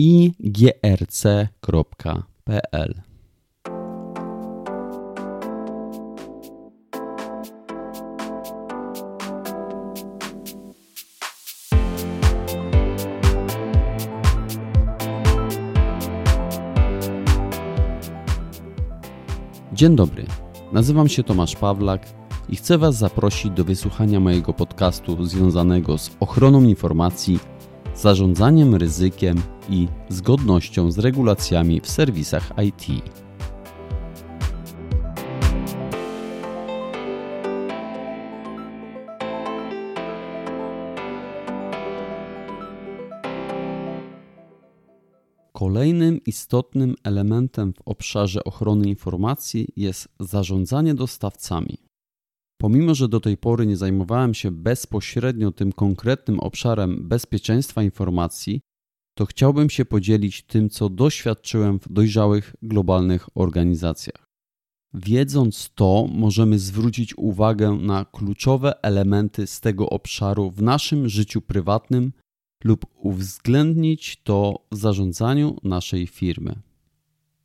igrc.pl. Dzień dobry, nazywam się Tomasz Pawlak i chcę Was zaprosić do wysłuchania mojego podcastu związanego z ochroną informacji, zarządzaniem ryzykiem i zgodnością z regulacjami w serwisach IT. Kolejnym istotnym elementem w obszarze ochrony informacji jest zarządzanie dostawcami. Pomimo, że do tej pory nie zajmowałem się bezpośrednio tym konkretnym obszarem bezpieczeństwa informacji, to chciałbym się podzielić tym, co doświadczyłem w dojrzałych globalnych organizacjach. Wiedząc to, możemy zwrócić uwagę na kluczowe elementy z tego obszaru w naszym życiu prywatnym lub uwzględnić to w zarządzaniu naszej firmy.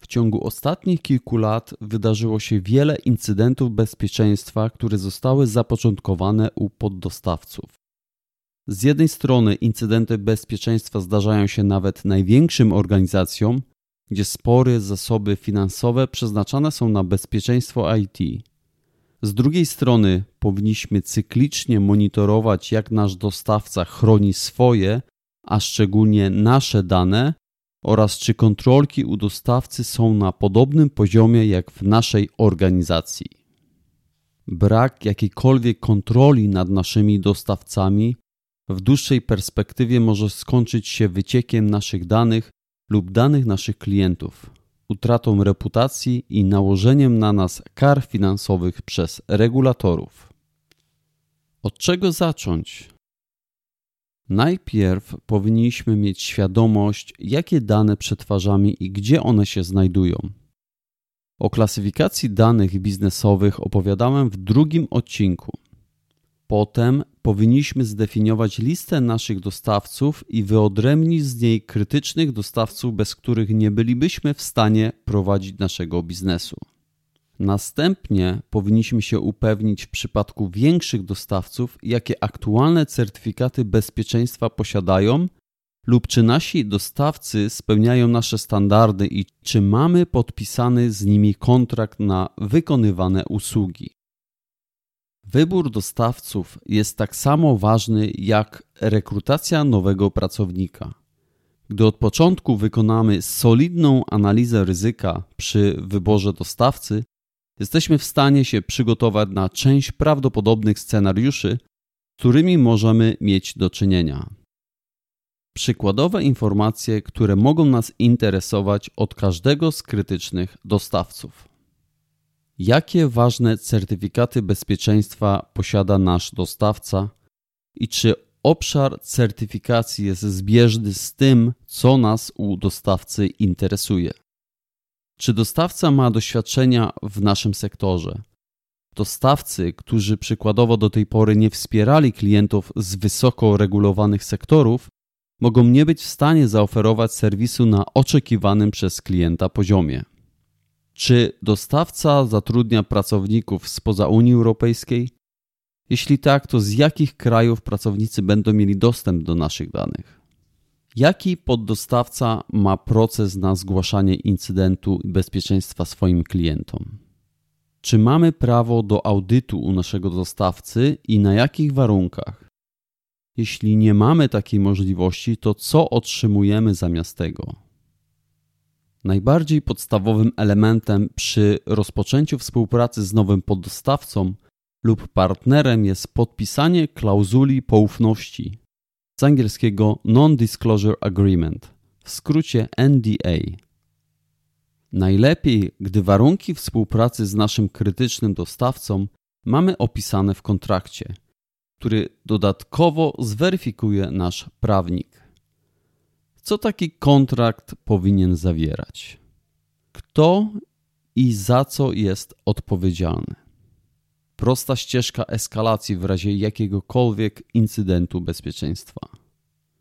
W ciągu ostatnich kilku lat wydarzyło się wiele incydentów bezpieczeństwa, które zostały zapoczątkowane u poddostawców. Z jednej strony incydenty bezpieczeństwa zdarzają się nawet największym organizacjom, gdzie spory zasoby finansowe przeznaczane są na bezpieczeństwo IT. Z drugiej strony powinniśmy cyklicznie monitorować, jak nasz dostawca chroni swoje, a szczególnie nasze dane oraz czy kontrolki u dostawcy są na podobnym poziomie jak w naszej organizacji. Brak jakiejkolwiek kontroli nad naszymi dostawcami w dłuższej perspektywie może skończyć się wyciekiem naszych danych lub danych naszych klientów, utratą reputacji i nałożeniem na nas kar finansowych przez regulatorów. Od czego zacząć? Najpierw powinniśmy mieć świadomość, jakie dane przetwarzamy i gdzie one się znajdują. O klasyfikacji danych biznesowych opowiadałem w drugim odcinku. Potem powinniśmy zdefiniować listę naszych dostawców i wyodrębnić z niej krytycznych dostawców, bez których nie bylibyśmy w stanie prowadzić naszego biznesu. Następnie powinniśmy się upewnić w przypadku większych dostawców, jakie aktualne certyfikaty bezpieczeństwa posiadają lub czy nasi dostawcy spełniają nasze standardy i czy mamy podpisany z nimi kontrakt na wykonywane usługi. Wybór dostawców jest tak samo ważny jak rekrutacja nowego pracownika. Gdy od początku wykonamy solidną analizę ryzyka przy wyborze dostawcy, jesteśmy w stanie się przygotować na część prawdopodobnych scenariuszy, z którymi możemy mieć do czynienia. Przykładowe informacje, które mogą nas interesować od każdego z krytycznych dostawców. Jakie ważne certyfikaty bezpieczeństwa posiada nasz dostawca i czy obszar certyfikacji jest zbieżny z tym, co nas u dostawcy interesuje? Czy dostawca ma doświadczenia w naszym sektorze? Dostawcy, którzy przykładowo do tej pory nie wspierali klientów z wysoko regulowanych sektorów, mogą nie być w stanie zaoferować serwisu na oczekiwanym przez klienta poziomie. Czy dostawca zatrudnia pracowników spoza Unii Europejskiej? Jeśli tak, to z jakich krajów pracownicy będą mieli dostęp do naszych danych? Jaki poddostawca ma proces na zgłaszanie incydentu bezpieczeństwa swoim klientom? Czy mamy prawo do audytu u naszego dostawcy i na jakich warunkach? Jeśli nie mamy takiej możliwości, to co otrzymujemy zamiast tego? Najbardziej podstawowym elementem przy rozpoczęciu współpracy z nowym poddostawcą lub partnerem jest podpisanie klauzuli poufności, z angielskiego Non-Disclosure Agreement, w skrócie NDA. Najlepiej, gdy warunki współpracy z naszym krytycznym dostawcą mamy opisane w kontrakcie, który dodatkowo zweryfikuje nasz prawnik. Co taki kontrakt powinien zawierać? Kto i za co jest odpowiedzialny? Prosta ścieżka eskalacji w razie jakiegokolwiek incydentu bezpieczeństwa.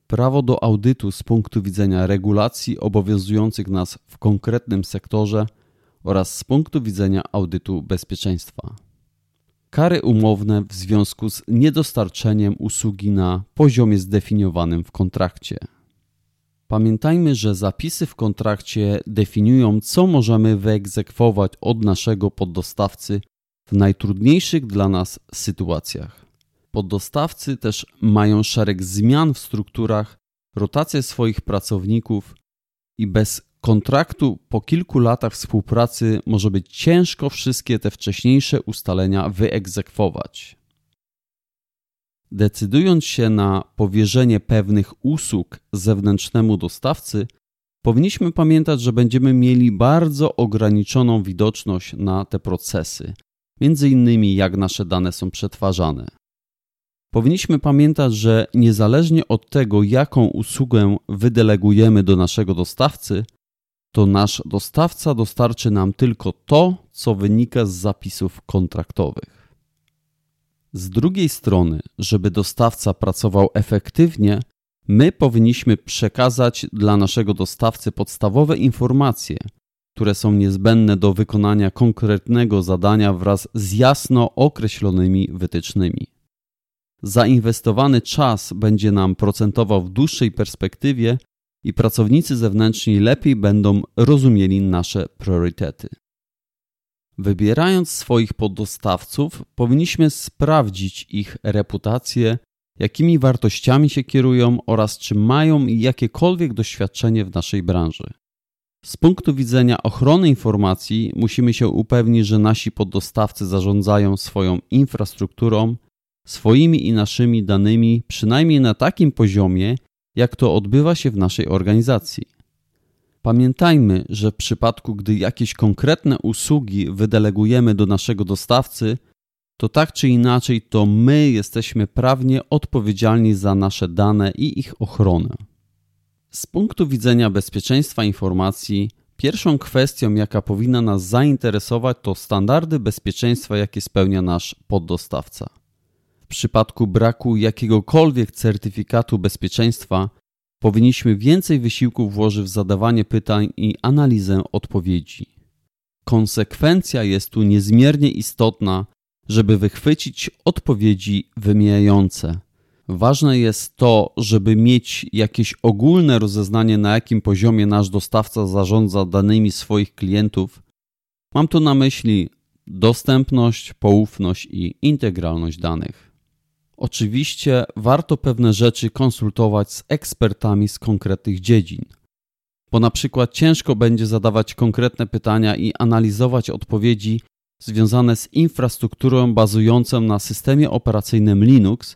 prawo do audytu z punktu widzenia regulacji obowiązujących nas w konkretnym sektorze oraz z punktu widzenia audytu bezpieczeństwa. Kary umowne w związku z niedostarczeniem usługi na poziomie zdefiniowanym w kontrakcie. Pamiętajmy, że zapisy w kontrakcie definiują, co możemy wyegzekwować od naszego poddostawcy w najtrudniejszych dla nas sytuacjach. Poddostawcy też mają szereg zmian w strukturach, rotację swoich pracowników i bez kontraktu po kilku latach współpracy może być ciężko wszystkie te wcześniejsze ustalenia wyegzekwować. Decydując się na powierzenie pewnych usług zewnętrznemu dostawcy, powinniśmy pamiętać, że będziemy mieli bardzo ograniczoną widoczność na te procesy, między innymi jak nasze dane są przetwarzane. Powinniśmy pamiętać, że niezależnie od tego, jaką usługę wydelegujemy do naszego dostawcy, to nasz dostawca dostarczy nam tylko to, co wynika z zapisów kontraktowych. Z drugiej strony, żeby dostawca pracował efektywnie, my powinniśmy przekazać dla naszego dostawcy podstawowe informacje, które są niezbędne do wykonania konkretnego zadania wraz z jasno określonymi wytycznymi. Zainwestowany czas będzie nam procentował w dłuższej perspektywie i pracownicy zewnętrzni lepiej będą rozumieli nasze priorytety. Wybierając swoich poddostawców, powinniśmy sprawdzić ich reputację, jakimi wartościami się kierują oraz czy mają jakiekolwiek doświadczenie w naszej branży. Z punktu widzenia ochrony informacji musimy się upewnić, że nasi poddostawcy zarządzają swoją infrastrukturą, swoimi i naszymi danymi przynajmniej na takim poziomie, jak to odbywa się w naszej organizacji. Pamiętajmy, że w przypadku, gdy jakieś konkretne usługi wydelegujemy do naszego dostawcy, to tak czy inaczej to my jesteśmy prawnie odpowiedzialni za nasze dane i ich ochronę. Z punktu widzenia bezpieczeństwa informacji, pierwszą kwestią, jaka powinna nas zainteresować, to standardy bezpieczeństwa, jakie spełnia nasz poddostawca. W przypadku braku jakiegokolwiek certyfikatu bezpieczeństwa, powinniśmy więcej wysiłku włożyć w zadawanie pytań i analizę odpowiedzi. Konsekwencja jest tu niezmiernie istotna, żeby wychwycić odpowiedzi wymijające. Ważne jest to, żeby mieć jakieś ogólne rozeznanie, na jakim poziomie nasz dostawca zarządza danymi swoich klientów. Mam tu na myśli dostępność, poufność i integralność danych. Oczywiście warto pewne rzeczy konsultować z ekspertami z konkretnych dziedzin, bo na przykład ciężko będzie zadawać konkretne pytania i analizować odpowiedzi związane z infrastrukturą bazującą na systemie operacyjnym Linux,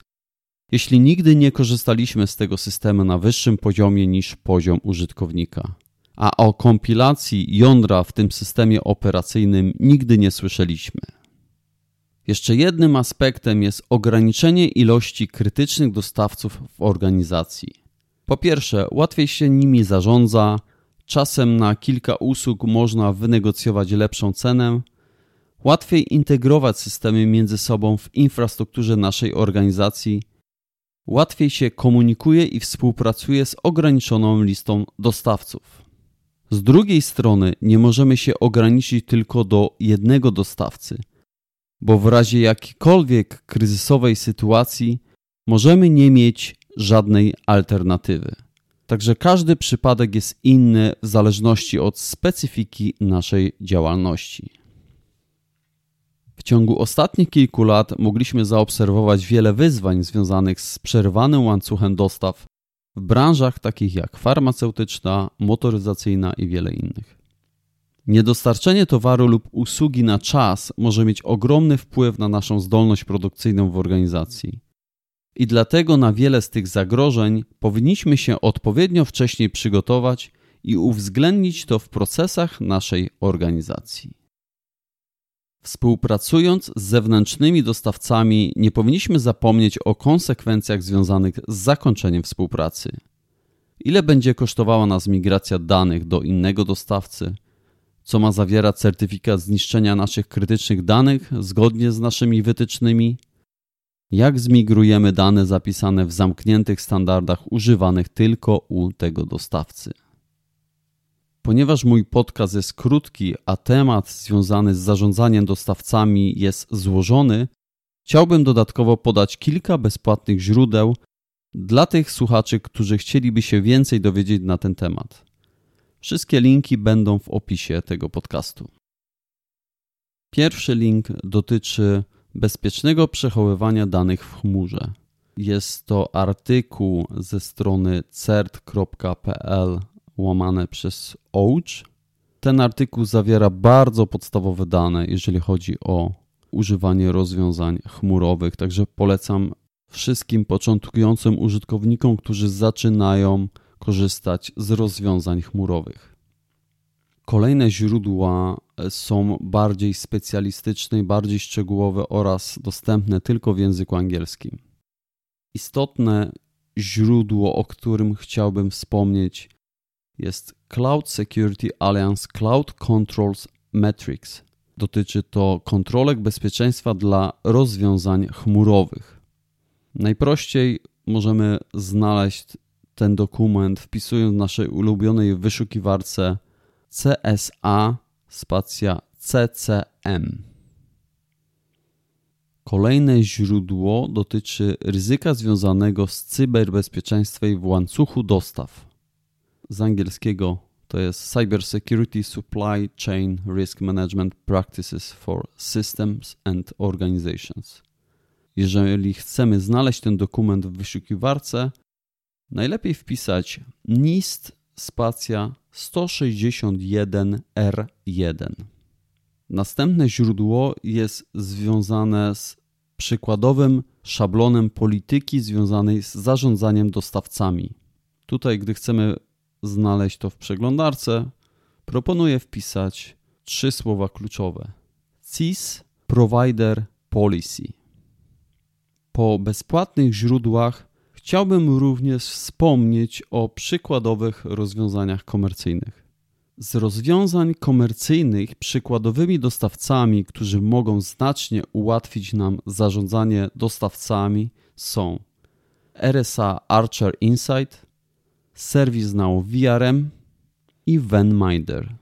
jeśli nigdy nie korzystaliśmy z tego systemu na wyższym poziomie niż poziom użytkownika. A o kompilacji jądra w tym systemie operacyjnym nigdy nie słyszeliśmy. Jeszcze jednym aspektem jest ograniczenie ilości krytycznych dostawców w organizacji. Po pierwsze, łatwiej się nimi zarządza, czasem na kilka usług można wynegocjować lepszą cenę, łatwiej integrować systemy między sobą w infrastrukturze naszej organizacji, łatwiej się komunikuje i współpracuje z ograniczoną listą dostawców. Z drugiej strony, nie możemy się ograniczyć tylko do jednego dostawcy – bo w razie jakiejkolwiek kryzysowej sytuacji możemy nie mieć żadnej alternatywy. Także każdy przypadek jest inny w zależności od specyfiki naszej działalności. W ciągu ostatnich kilku lat mogliśmy zaobserwować wiele wyzwań związanych z przerwanym łańcuchem dostaw w branżach takich jak farmaceutyczna, motoryzacyjna i wiele innych. Niedostarczenie towaru lub usługi na czas może mieć ogromny wpływ na naszą zdolność produkcyjną w organizacji. I dlatego na wiele z tych zagrożeń powinniśmy się odpowiednio wcześniej przygotować i uwzględnić to w procesach naszej organizacji. Współpracując z zewnętrznymi dostawcami, nie powinniśmy zapomnieć o konsekwencjach związanych z zakończeniem współpracy. Ile będzie kosztowała nas migracja danych do innego dostawcy? co ma zawierać certyfikat zniszczenia naszych krytycznych danych zgodnie z naszymi wytycznymi. Jak zmigrujemy dane zapisane w zamkniętych standardach używanych tylko u tego dostawcy? Ponieważ mój podcast jest krótki, a temat związany z zarządzaniem dostawcami jest złożony, chciałbym dodatkowo podać kilka bezpłatnych źródeł dla tych słuchaczy, którzy chcieliby się więcej dowiedzieć na ten temat. Wszystkie linki będą w opisie tego podcastu. Pierwszy link dotyczy bezpiecznego przechowywania danych w chmurze. Jest to artykuł ze strony cert.pl łamane przez OUCH. Ten artykuł zawiera bardzo podstawowe dane, jeżeli chodzi o używanie rozwiązań chmurowych, także polecam wszystkim początkującym użytkownikom, którzy zaczynają korzystać z rozwiązań chmurowych. Kolejne źródła są bardziej specjalistyczne, bardziej szczegółowe oraz dostępne tylko w języku angielskim. Istotne źródło, o którym chciałbym wspomnieć, jest Cloud Security Alliance Cloud Controls Metrics. Dotyczy to kontrolek bezpieczeństwa dla rozwiązań chmurowych. Najprościej możemy znaleźć ten dokument wpisując w naszej ulubionej wyszukiwarce CSA spacja CCM. Kolejne źródło dotyczy ryzyka związanego z cyberbezpieczeństwem w łańcuchu dostaw. Z angielskiego to jest Cyber Security Supply Chain Risk Management Practices for Systems and Organizations. Jeżeli chcemy znaleźć ten dokument w wyszukiwarce, najlepiej wpisać NIST spacja 161R1. Następne źródło jest związane z przykładowym szablonem polityki związanej z zarządzaniem dostawcami. Tutaj, gdy chcemy znaleźć to w przeglądarce, proponuję wpisać trzy słowa kluczowe: CIS Provider Policy. Po bezpłatnych źródłach Chciałbym również wspomnieć o przykładowych rozwiązaniach komercyjnych. Z rozwiązań komercyjnych przykładowymi dostawcami, którzy mogą znacznie ułatwić nam zarządzanie dostawcami są RSA Archer Insight, ServiceNow VRM i VenMinder.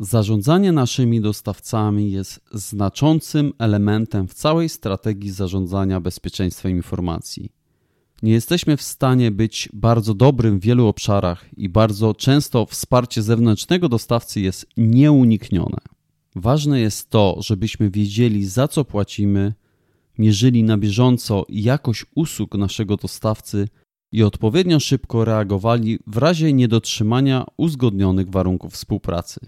Zarządzanie naszymi dostawcami jest znaczącym elementem w całej strategii zarządzania bezpieczeństwem informacji. Nie jesteśmy w stanie być bardzo dobrym w wielu obszarach i bardzo często wsparcie zewnętrznego dostawcy jest nieuniknione. Ważne jest to, żebyśmy wiedzieli za co płacimy, mierzyli na bieżąco jakość usług naszego dostawcy i odpowiednio szybko reagowali w razie niedotrzymania uzgodnionych warunków współpracy.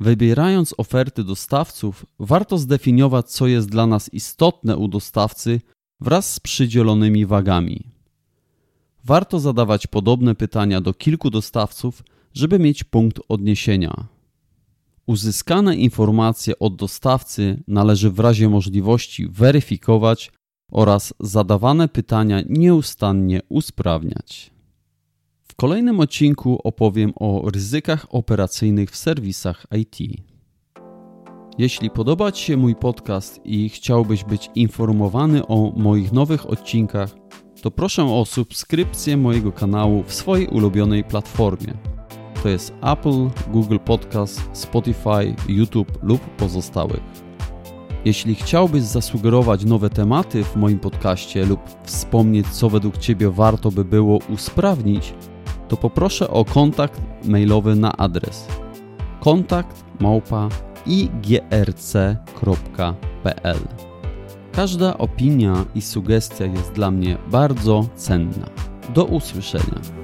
Wybierając oferty dostawców, warto zdefiniować, co jest dla nas istotne u dostawcy wraz z przydzielonymi wagami. Warto zadawać podobne pytania do kilku dostawców, żeby mieć punkt odniesienia. Uzyskane informacje od dostawcy należy w razie możliwości weryfikować oraz zadawane pytania nieustannie usprawniać. W kolejnym odcinku opowiem o ryzykach operacyjnych w serwisach IT. Jeśli podoba Ci się mój podcast i chciałbyś być informowany o moich nowych odcinkach, to proszę o subskrypcję mojego kanału w swojej ulubionej platformie. To jest Apple, Google Podcast, Spotify, YouTube lub pozostałych. Jeśli chciałbyś zasugerować nowe tematy w moim podcaście lub wspomnieć, co według Ciebie warto by było usprawnić, to poproszę o kontakt mailowy na adres kontakt małpa igrc.pl. Każda opinia i sugestia jest dla mnie bardzo cenna. Do usłyszenia.